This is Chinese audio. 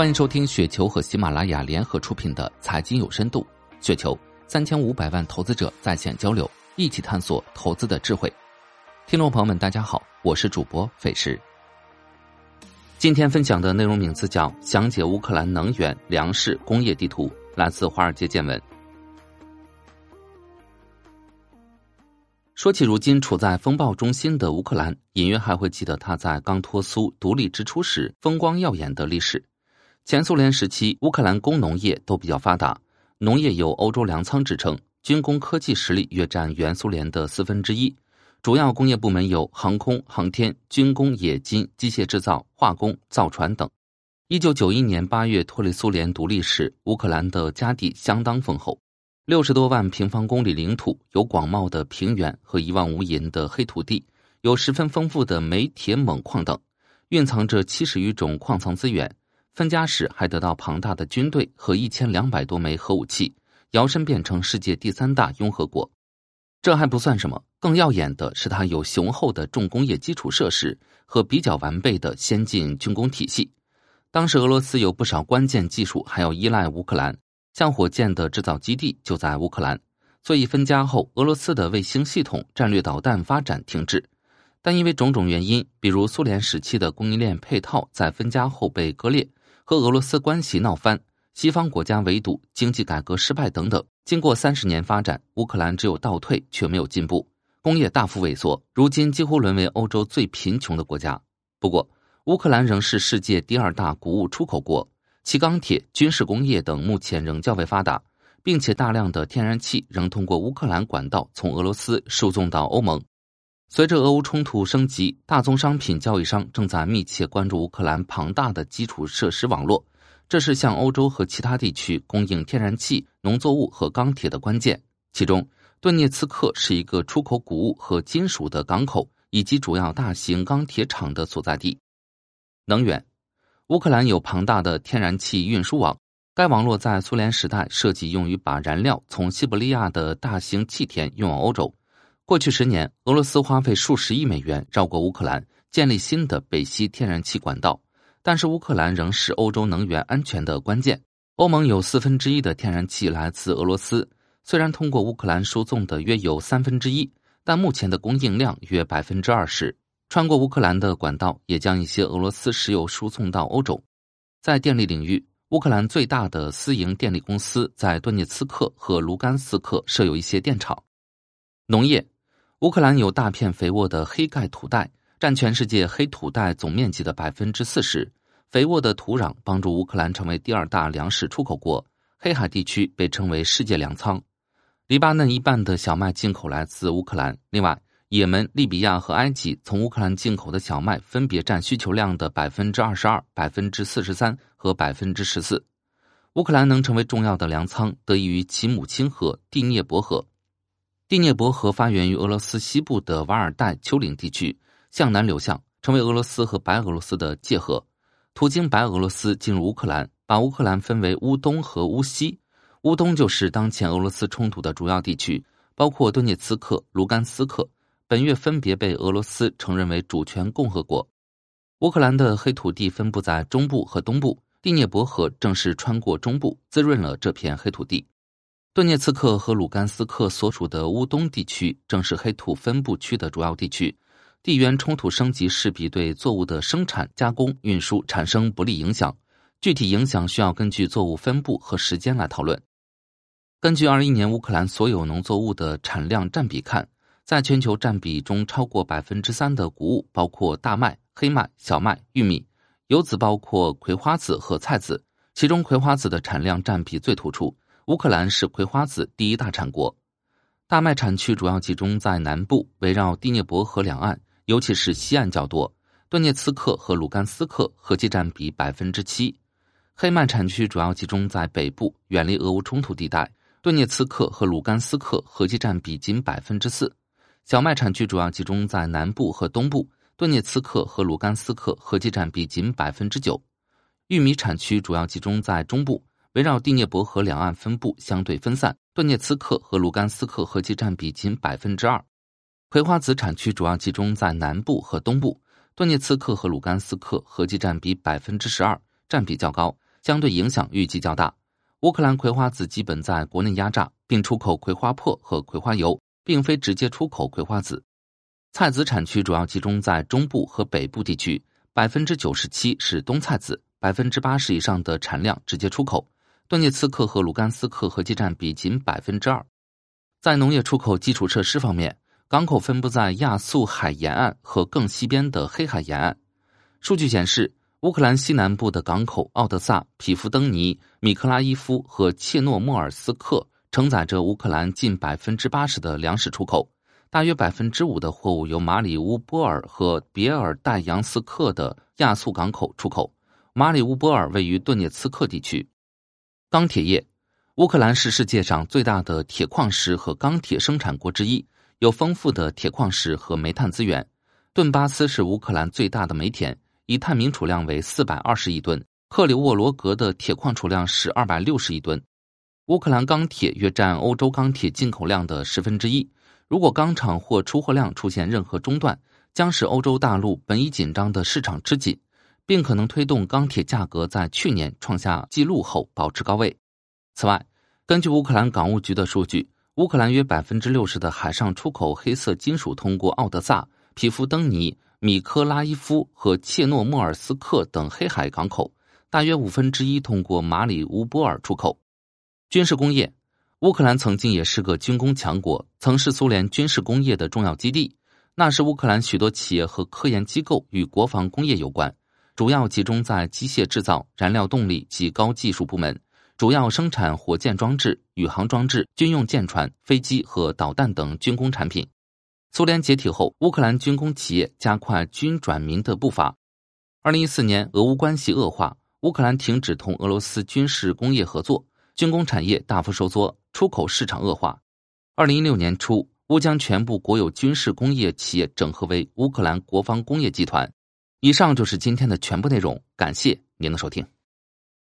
欢迎收听雪球和喜马拉雅联合出品的《财经有深度》，雪球三千五百万投资者在线交流，一起探索投资的智慧。听众朋友们，大家好，我是主播费时。今天分享的内容名字叫《详解乌克兰能源、粮食、工业地图》，来自华尔街见闻。说起如今处在风暴中心的乌克兰，隐约还会记得他在刚脱苏、独立之初时风光耀眼的历史。前苏联时期，乌克兰工农业都比较发达，农业有欧洲粮仓之称，军工科技实力约占原苏联的四分之一。主要工业部门有航空航天、军工、冶金、机械制造、化工、造船等。一九九一年八月脱离苏联独立时，乌克兰的家底相当丰厚，六十多万平方公里领土，有广袤的平原和一望无垠的黑土地，有十分丰富的煤、铁、锰矿等，蕴藏着七十余种矿藏资源。分家时还得到庞大的军队和一千两百多枚核武器，摇身变成世界第三大拥核国。这还不算什么，更耀眼的是它有雄厚的重工业基础设施和比较完备的先进军工体系。当时俄罗斯有不少关键技术还要依赖乌克兰，像火箭的制造基地就在乌克兰。所以分家后，俄罗斯的卫星系统、战略导弹发展停滞。但因为种种原因，比如苏联时期的供应链配套在分家后被割裂。和俄罗斯关系闹翻，西方国家围堵，经济改革失败等等。经过三十年发展，乌克兰只有倒退，却没有进步，工业大幅萎缩，如今几乎沦为欧洲最贫穷的国家。不过，乌克兰仍是世界第二大谷物出口国，其钢铁、军事工业等目前仍较为发达，并且大量的天然气仍通过乌克兰管道从俄罗斯输送到欧盟。随着俄乌冲突升级，大宗商品交易商正在密切关注乌克兰庞大的基础设施网络，这是向欧洲和其他地区供应天然气、农作物和钢铁的关键。其中，顿涅茨克是一个出口谷物和金属的港口，以及主要大型钢铁厂的所在地。能源，乌克兰有庞大的天然气运输网，该网络在苏联时代设计用于把燃料从西伯利亚的大型气田运往欧洲。过去十年，俄罗斯花费数十亿美元绕过乌克兰建立新的北溪天然气管道，但是乌克兰仍是欧洲能源安全的关键。欧盟有四分之一的天然气来自俄罗斯，虽然通过乌克兰输送的约有三分之一，但目前的供应量约百分之二十。穿过乌克兰的管道也将一些俄罗斯石油输送到欧洲。在电力领域，乌克兰最大的私营电力公司在顿涅茨克和卢甘斯克设有一些电厂。农业。乌克兰有大片肥沃的黑盖土带，占全世界黑土带总面积的百分之四十。肥沃的土壤帮助乌克兰成为第二大粮食出口国。黑海地区被称为世界粮仓。黎巴嫩一半的小麦进口来自乌克兰。另外，也门、利比亚和埃及从乌克兰进口的小麦分别占需求量的百分之二十二、百分之四十三和百分之十四。乌克兰能成为重要的粮仓，得益于其母亲河第聂伯河。第聂伯河发源于俄罗斯西部的瓦尔代丘陵地区，向南流向，成为俄罗斯和白俄罗斯的界河，途经白俄罗斯进入乌克兰，把乌克兰分为乌东和乌西。乌东就是当前俄罗斯冲突的主要地区，包括顿涅茨克、卢甘斯克，本月分别被俄罗斯承认为主权共和国。乌克兰的黑土地分布在中部和东部，第聂伯河正是穿过中部，滋润了这片黑土地。顿涅茨克和卢甘斯克所属的乌东地区正是黑土分布区的主要地区，地缘冲突升级势必对作物的生产、加工、运输产生不利影响。具体影响需要根据作物分布和时间来讨论。根据二一年乌克兰所有农作物的产量占比看，在全球占比中超过百分之三的谷物包括大麦、黑麦、小麦、玉米；由此包括葵花籽和菜籽，其中葵花籽的产量占比最突出。乌克兰是葵花籽第一大产国，大麦产区主要集中在南部，围绕第聂伯河两岸，尤其是西岸较多。顿涅茨克和卢甘斯克合计占比百分之七。黑麦产区主要集中在北部，远离俄乌冲突地带。顿涅茨克和卢甘斯克合计占比仅百分之四。小麦产区主要集中在南部和东部，顿涅茨克和卢甘斯克合计占比仅百分之九。玉米产区主要集中在中部。围绕第聂伯河两岸分布相对分散，顿涅茨克和卢甘斯克合计占比仅百分之二。葵花籽产区主要集中在南部和东部，顿涅茨克和卢甘斯克合计占比百分之十二，占比较高。相对影响预计较大。乌克兰葵花籽基本在国内压榨，并出口葵花粕和葵花油，并非直接出口葵花籽。菜籽产区主要集中在中部和北部地区，百分之九十七是冬菜籽，百分之八十以上的产量直接出口。顿涅茨克和卢甘斯克合计占比仅百分之二。在农业出口基础设施方面，港口分布在亚速海沿岸和更西边的黑海沿岸。数据显示，乌克兰西南部的港口奥德萨、匹夫登尼、米克拉伊夫和切诺莫尔斯克承载着乌克兰近百分之八十的粮食出口。大约百分之五的货物由马里乌波尔和别尔代扬斯克的亚速港口出口。马里乌波尔位于顿涅茨克地区。钢铁业，乌克兰是世界上最大的铁矿石和钢铁生产国之一，有丰富的铁矿石和煤炭资源。顿巴斯是乌克兰最大的煤田，以探明储量为四百二十亿吨。克里沃罗格的铁矿储量是二百六十亿吨。乌克兰钢铁约占欧洲钢铁进口量的十分之一。如果钢厂或出货量出现任何中断，将使欧洲大陆本已紧张的市场吃紧，并可能推动钢铁价格在去年创下纪录后保持高位。此外，根据乌克兰港务局的数据，乌克兰约百分之六十的海上出口黑色金属通过奥德萨、皮夫登尼、米科拉伊夫和切诺莫尔斯克等黑海港口，大约五分之一通过马里乌波尔出口。军事工业。乌克兰曾经也是个军工强国，曾是苏联军事工业的重要基地。那时，乌克兰许多企业和科研机构与国防工业有关，主要集中在机械制造、燃料动力及高技术部门，主要生产火箭装置、宇航装置、军用舰船、飞机和导弹等军工产品。苏联解体后，乌克兰军工企业加快军转民的步伐。二零一四年，俄乌关系恶化，乌克兰停止同俄罗斯军事工业合作。军工产业大幅收缩，出口市场恶化。二零一六年初，乌将全部国有军事工业企业整合为乌克兰国防工业集团。以上就是今天的全部内容，感谢您的收听。